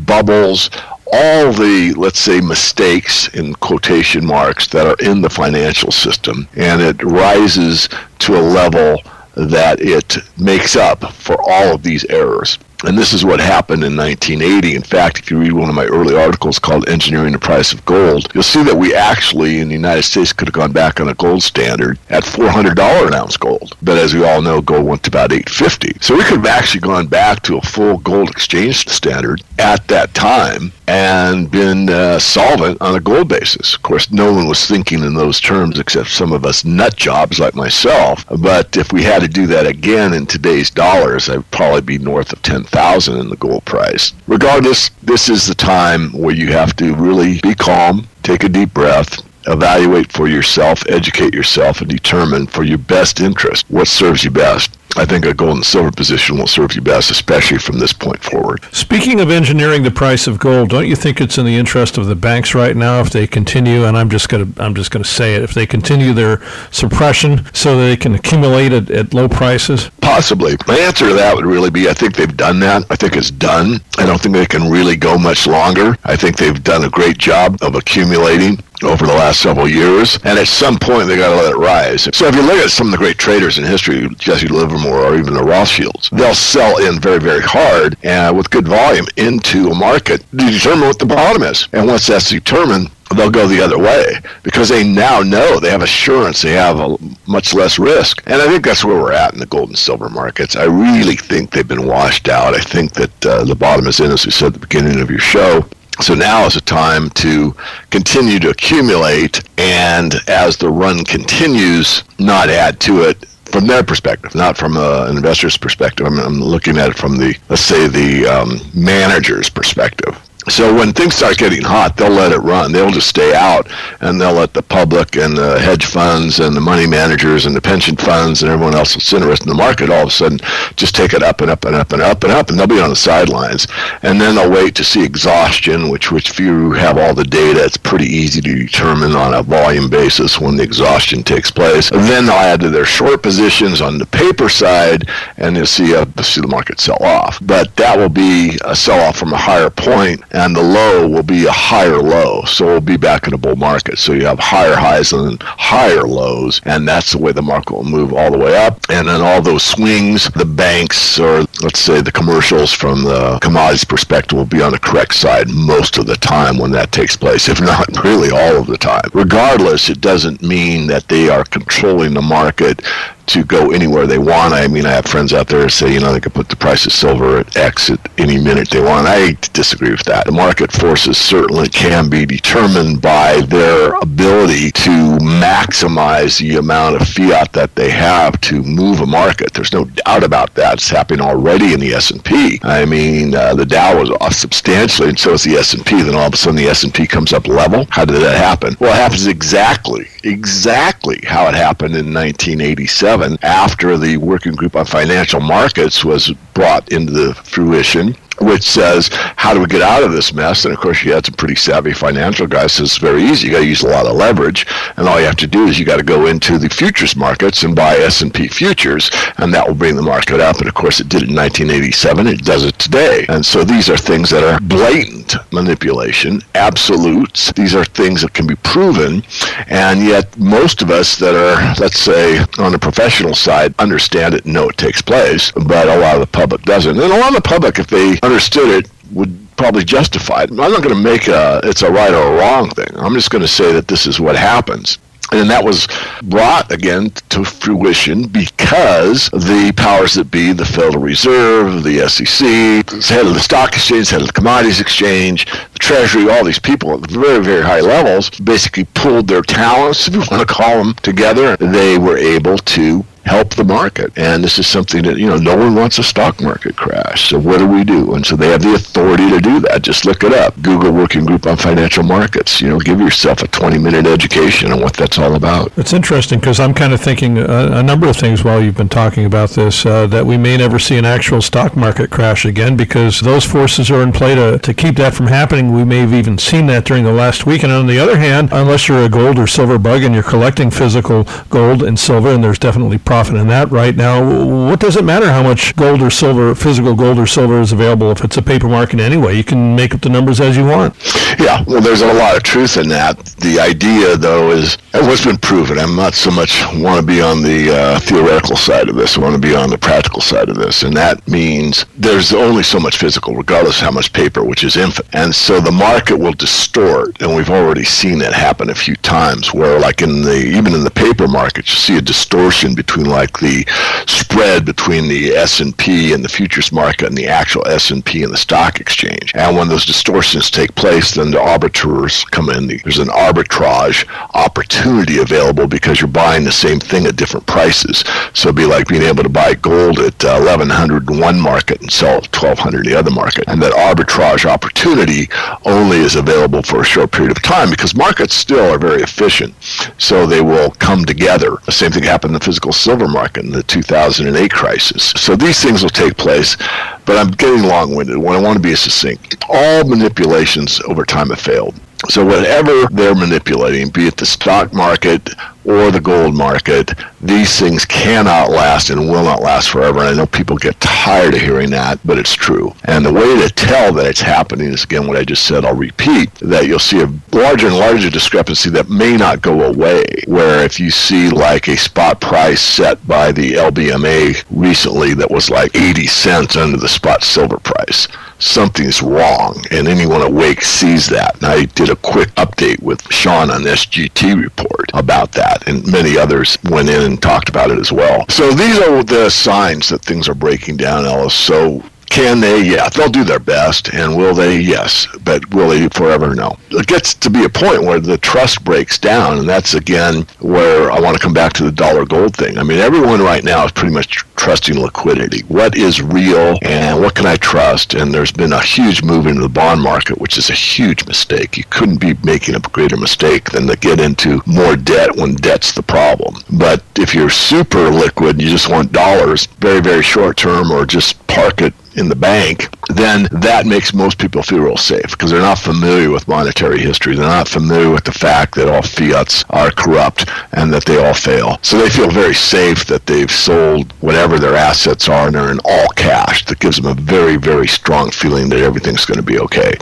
bubbles, all the, let's say, mistakes in quotation marks that are in the financial system, and it rises to a level that it makes up for all of these errors. And this is what happened in 1980. In fact, if you read one of my early articles called Engineering the Price of Gold, you'll see that we actually in the United States could have gone back on a gold standard at $400 an ounce gold. But as we all know, gold went to about 850. So we could have actually gone back to a full gold exchange standard at that time and been uh, solvent on a gold basis. Of course, no one was thinking in those terms except some of us nut jobs like myself. But if we had to do that again in today's dollars, I'd probably be north of 10,000 in the gold price. Regardless, this is the time where you have to really be calm, take a deep breath, evaluate for yourself, educate yourself, and determine for your best interest what serves you best. I think a gold and silver position will serve you best, especially from this point forward. Speaking of engineering the price of gold, don't you think it's in the interest of the banks right now if they continue? And I'm just going to I'm just to say it: if they continue their suppression so they can accumulate it at low prices. Possibly. My answer to that would really be: I think they've done that. I think it's done. I don't think they can really go much longer. I think they've done a great job of accumulating over the last several years, and at some point they got to let it rise. So if you look at some of the great traders in history, Jesse Livermore or even the Rothschilds, they'll sell in very, very hard and with good volume into a market to determine what the bottom is. And once that's determined, they'll go the other way because they now know they have assurance they have a much less risk and i think that's where we're at in the gold and silver markets i really think they've been washed out i think that uh, the bottom is in as we said at the beginning of your show so now is a time to continue to accumulate and as the run continues, not add to it from their perspective, not from uh, an investor's perspective. I'm, I'm, looking at it from the, let's say, the um, manager's perspective. So when things start getting hot, they'll let it run. They'll just stay out, and they'll let the public and the hedge funds and the money managers and the pension funds and everyone else that's interested in the market all of a sudden just take it up and up and up and up and up, and they'll be on the sidelines. And then they'll wait to see exhaustion, which, which if you have all the data, it's pretty easy to determine on a volume basis when the exhaustion takes place. And then they'll add to their short positions on the paper side, and you'll see, a, see the market sell off. But that will be a sell off from a higher point and the low will be a higher low. So we'll be back in a bull market. So you have higher highs and higher lows, and that's the way the market will move all the way up. And then all those swings, the banks or let's say the commercials from the commodities perspective will be on the correct side most of the time when that takes place, if not really all of the time. Regardless, it doesn't mean that they are controlling the market to go anywhere they want. I mean, I have friends out there say, you know, they could put the price of silver at X at any minute they want. I disagree with that. The market forces certainly can be determined by their ability to maximize the amount of fiat that they have to move a market. There's no doubt about that. It's happening already in the S&P. I mean, uh, the Dow was off substantially, and so is the S&P. Then all of a sudden, the S&P comes up level. How did that happen? Well, it happens exactly, exactly how it happened in 1987 after the Working Group on Financial Markets was brought into the fruition which says, how do we get out of this mess? And of course, you had some pretty savvy financial guys. Says it's very easy. You got to use a lot of leverage, and all you have to do is you got to go into the futures markets and buy S&P futures, and that will bring the market up. And of course, it did it in 1987. It does it today. And so these are things that are blatant manipulation, absolutes. These are things that can be proven, and yet most of us that are, let's say, on the professional side, understand it and know it takes place, but a lot of the public doesn't. And a lot of the public, if they understood it, would probably justify it. I'm not going to make a it's a right or a wrong thing. I'm just going to say that this is what happens. And that was brought again to fruition because the powers that be, the Federal Reserve, the SEC, the head of the stock exchange, head of the commodities exchange, the Treasury, all these people at very, very high levels basically pulled their talents, if you want to call them, together. They were able to help the market. And this is something that, you know, no one wants a stock market crash. So what do we do? And so they have the authority to do that. Just look it up. Google Working Group on Financial Markets. You know, give yourself a 20 minute education on what that's all about. It's interesting because I'm kind of thinking a, a, number of things while you've been talking about this uh, that we may never see an actual stock market crash again because those forces are in play to, to keep that from happening. We may have even seen that during the last week. And on the other hand, unless you're a gold or silver bug and you're collecting physical gold and silver, and there's definitely profit in that right now. What does it matter how much gold or silver, physical gold or silver is available if it's a paper market anyway? You can make up the numbers as you want. Yeah, well, there's a lot of truth in that. The idea, though, is what's been proven. I'm not so much want to be on the uh, theoretical side of this. I want to be on the practical side of this, and that means there's only so much physical, regardless how much paper, which is infinite. And so the market will distort, and we've already seen that happen a few times, where like in the even in the paper market, you see a distortion between like the spread between the S&P and the futures market and the actual S&P and the stock exchange. And when those distortions take place, then the arbiters come in. There's an arbitrage opportunity available because you're buying the same thing at different prices. So it'd be like being able to buy gold at uh, 1100 in one market and sell at 1200 in the other market. And that arbitrage opportunity only is available for a short period of time because markets still are very efficient. So they will come together. The same thing happened in the physical silver market in the 2008 crisis. So these things will take place, but I'm getting long-winded. When I want to be succinct, all manipulations over time have failed. So whatever they're manipulating, be it the stock market or the gold market, these things cannot last and will not last forever. And I know people get tired of hearing that, but it's true. And the way to tell that it's happening is, again, what I just said, I'll repeat, that you'll see a larger and larger discrepancy that may not go away, where if you see like a spot price set by the LBMA recently that was like 80 cents under the spot silver price, something's wrong, and anyone awake sees that. And I did a quick update with Sean on SGT report about that, and many others went in and talked about it as well. So these are the signs that things are breaking down, Ellis. So can they? Yeah, they'll do their best. And will they? Yes. But will they forever? No. It gets to be a point where the trust breaks down. And that's, again, where I want to come back to the dollar gold thing. I mean, everyone right now is pretty much trusting liquidity. What is real and what can I trust? And there's been a huge move into the bond market, which is a huge mistake. You couldn't be making a greater mistake than to get into more debt when debt's the problem. But if you're super liquid you just want dollars, very, very short term, or just park it in the bank, then that makes most people feel real safe because they're not familiar with monetary history. They're not familiar with the fact that all fiats are corrupt and that they all fail. So they feel very safe that they've sold whatever their assets are and they're in all cash. That gives them a very, very strong feeling that everything's going to be okay.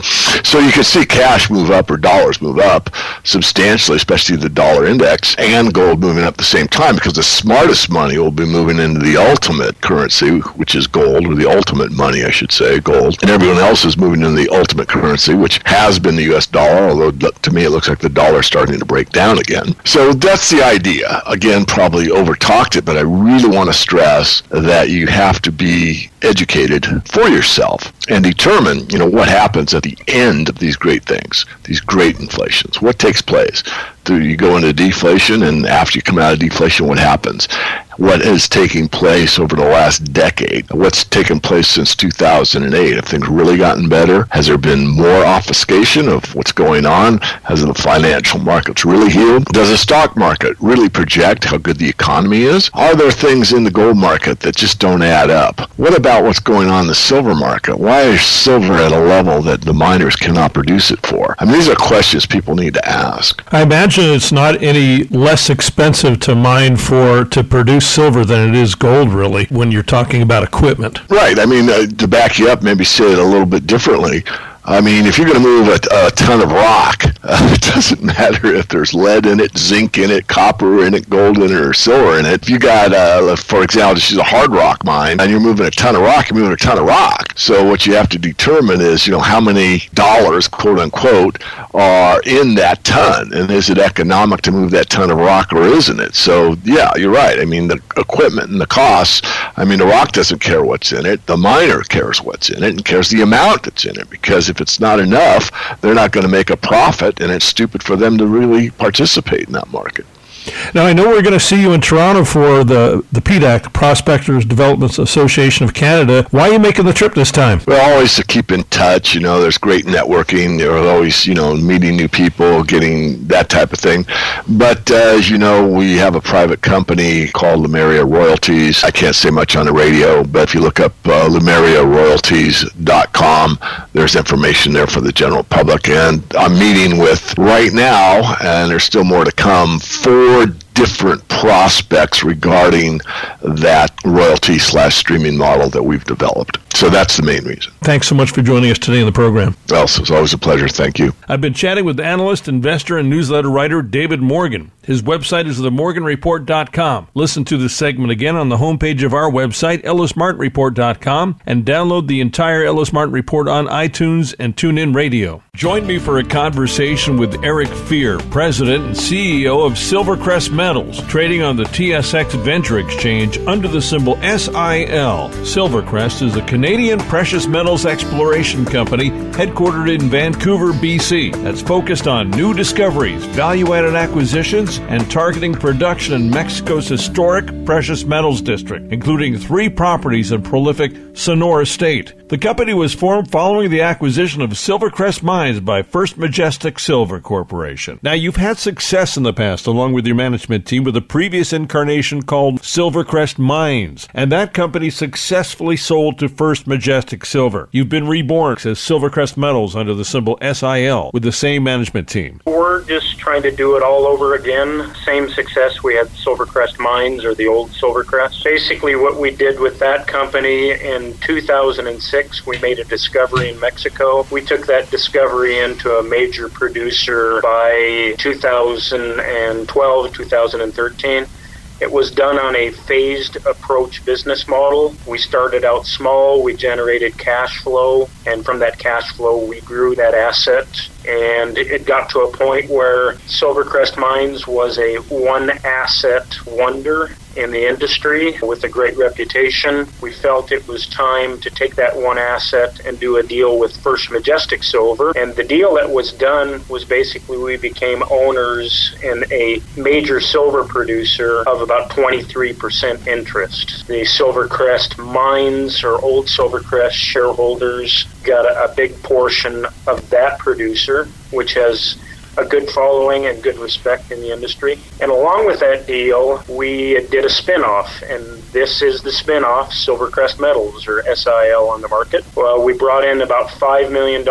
So you can see cash move up or dollars move up substantially, especially the dollar index and gold moving up at the same time because the smartest money will be moving into the ultimate currency, which is gold, or the ultimate money, I should say, gold. And everyone else is moving into the ultimate currency, which has been the U.S. dollar, although to me it looks like the dollar is starting to break down again. So that's the idea. Again, probably over talked it, but I really want to stress that you have to be educated for yourself and determine, you know, what happens at the end of these great things, these great inflations. What takes place? Do you go into deflation, and after you come out of deflation, what happens? What is taking place over the last decade, what's taken place since 2008. Have things really gotten better? Has there been more obfuscation of what's going on? Has the financial markets really healed? Does the stock market really project how good the economy is? Are there things in the gold market that just don't add up? What about what's going on in the silver market? Why is silver at a level that the miners cannot produce it for? I mean, these are questions people need to ask. I imagine it's not any less expensive to mine for to produce silver than it is gold, really, when you're talking about equipment. Right. I mean, uh, to back you up, maybe say it a little bit differently. I mean, if you're going to move a, a, ton of rock, uh, it doesn't matter if there's lead in it, zinc in it, copper in it, gold in it, or silver in it. If you got, uh, for example, this is a hard rock mine, and you're moving a ton of rock, you're moving a ton of rock. So what you have to determine is, you know, how many dollars, quote unquote, are in that ton, and is it economic to move that ton of rock, or isn't it? So yeah, you're right. I mean, the equipment and the costs. I mean, the rock doesn't care what's in it. The miner cares what's in it and cares the amount that's in it because if if it's not enough, they're not going to make a profit, and it's stupid for them to really participate in that market. Now, I know we're going to see you in Toronto for the, the PDAC, Prospectors Development Association of Canada. Why are you making the trip this time? Well, always to keep in touch. You know, there's great networking. There's always, you know, meeting new people, getting that type of thing. But uh, as you know, we have a private company called Lemuria Royalties. I can't say much on the radio, but if you look up uh, LemuriaRoyalties.com, there's information there for the general public. And I'm meeting with right now, and there's still more to come, four four different prospects regarding that royalty slash streaming model that we've developed. So that's the main reason. Thanks so much for joining us today in the program. Well, it's always a pleasure. Thank you. I've been chatting with analyst, investor, and newsletter writer David Morgan. His website is themorganreport.com. Listen to this segment again on the homepage of our website, ellismartinreport.com, and download the entire Ellis Martin Report on iTunes and TuneIn Radio. Join me for a conversation with Eric Fier, President and CEO of Silvercrest Metals, trading on the TSX Venture Exchange under the symbol SIL. Silvercrest is a Canadian precious metals exploration company headquartered in Vancouver, BC, that's focused on new discoveries, value added acquisitions, and targeting production in Mexico's historic precious metals district, including three properties in prolific Sonora State. The company was formed following the acquisition of Silvercrest Mines by First Majestic Silver Corporation. Now, you've had success in the past, along with your management team, with a previous incarnation called Silvercrest Mines, and that company successfully sold to First Majestic Silver. You've been reborn as Silvercrest Metals under the symbol SIL with the same management team. We're just trying to do it all over again. Same success we had Silvercrest Mines or the old Silvercrest. Basically, what we did with that company in 2006 we made a discovery in Mexico. We took that discovery into a major producer by 2012, 2013. It was done on a phased approach business model. We started out small, we generated cash flow, and from that cash flow, we grew that asset. And it got to a point where Silvercrest Mines was a one asset wonder in the industry with a great reputation. We felt it was time to take that one asset and do a deal with First Majestic Silver. And the deal that was done was basically we became owners in a major silver producer of about 23% interest. The Silvercrest mines or old Silvercrest shareholders got a, a big portion of that producer, which has a good following and good respect in the industry. And along with that deal, we did a spinoff, and this is the spinoff, Silvercrest Metals, or SIL, on the market. Well, we brought in about $5 million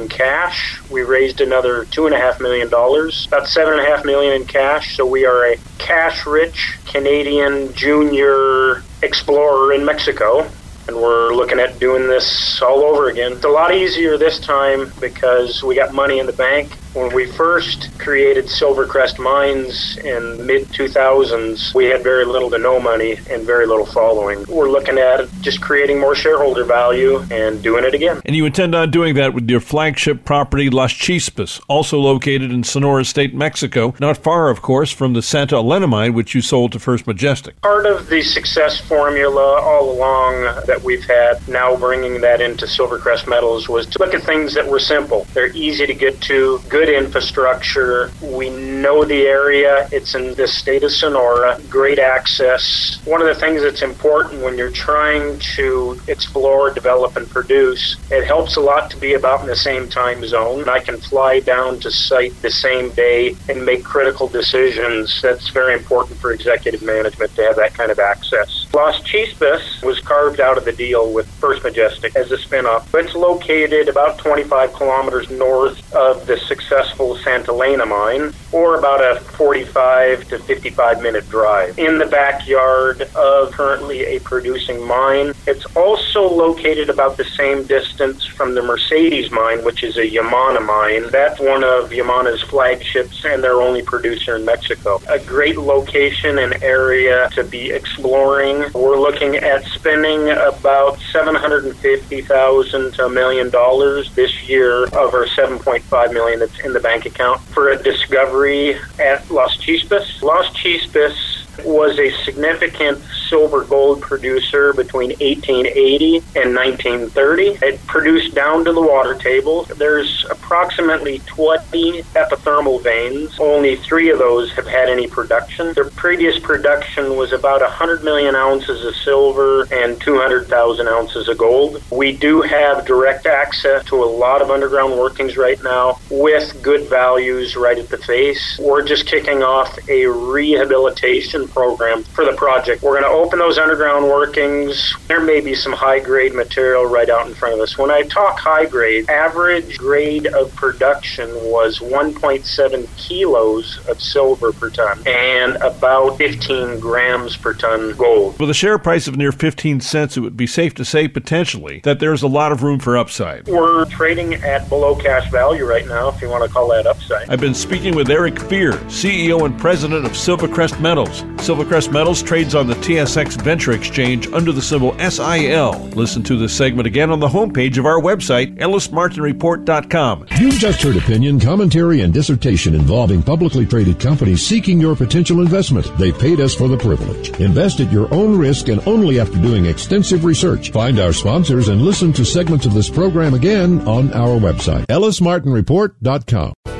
in cash. We raised another $2.5 million, about 7.5 million in cash. So we are a cash rich Canadian junior explorer in Mexico and we're looking at doing this all over again. It's a lot easier this time because we got money in the bank when we first created Silvercrest Mines in mid 2000s, we had very little to no money and very little following. We're looking at just creating more shareholder value and doing it again. And you intend on doing that with your flagship property, Las Chispas, also located in Sonora State, Mexico, not far, of course, from the Santa Elena mine, which you sold to First Majestic. Part of the success formula all along that that we've had, now bringing that into Silvercrest Metals, was to look at things that were simple. They're easy to get to, good infrastructure. We know the area. It's in the state of Sonora, great access. One of the things that's important when you're trying to explore, develop, and produce, it helps a lot to be about in the same time zone. I can fly down to site the same day and make critical decisions. That's very important for executive management to have that kind of access. Las Chispas was carved out of the deal with First Majestic as a spinoff. It's located about 25 kilometers north of the successful Santa Elena mine, or about a 45 to 55 minute drive. In the backyard of currently a producing mine, it's also located about the same distance from the Mercedes mine, which is a Yamana mine. That's one of Yamana's flagships and their only producer in Mexico. A great location and area to be exploring. We're looking at spending about 750,000 to a million dollars this year of our 7.5 million that's in the bank account for a discovery at Las Chispas. Las Chispas was a significant silver gold producer between 1880 and 1930. It produced down to the water table. There's approximately 20 epithermal veins. Only three of those have had any production. Their previous production was about 100 million ounces of silver and 200,000 ounces of gold. We do have direct access to a lot of underground workings right now with good values right at the face. We're just kicking off a rehabilitation program for the project. We're going to open those underground workings. There may be some high grade material right out in front of us. When I talk high grade, average grade of production was 1.7 kilos of silver per ton and about 15 grams per ton gold. With a share price of near 15 cents, it would be safe to say potentially that there's a lot of room for upside. We're trading at below cash value right now, if you want to call that upside. I've been speaking with Eric Fier, CEO and president of Silvercrest Metals. Silvercrest Metals trades on the TSX Venture Exchange under the symbol SIL. Listen to this segment again on the homepage of our website, ellismartinreport.com. You've just heard opinion, commentary, and dissertation involving publicly traded companies seeking your potential investment. They paid us for the privilege. Invest at your own risk and only after doing extensive research. Find our sponsors and listen to segments of this program again on our website, ellismartinreport.com.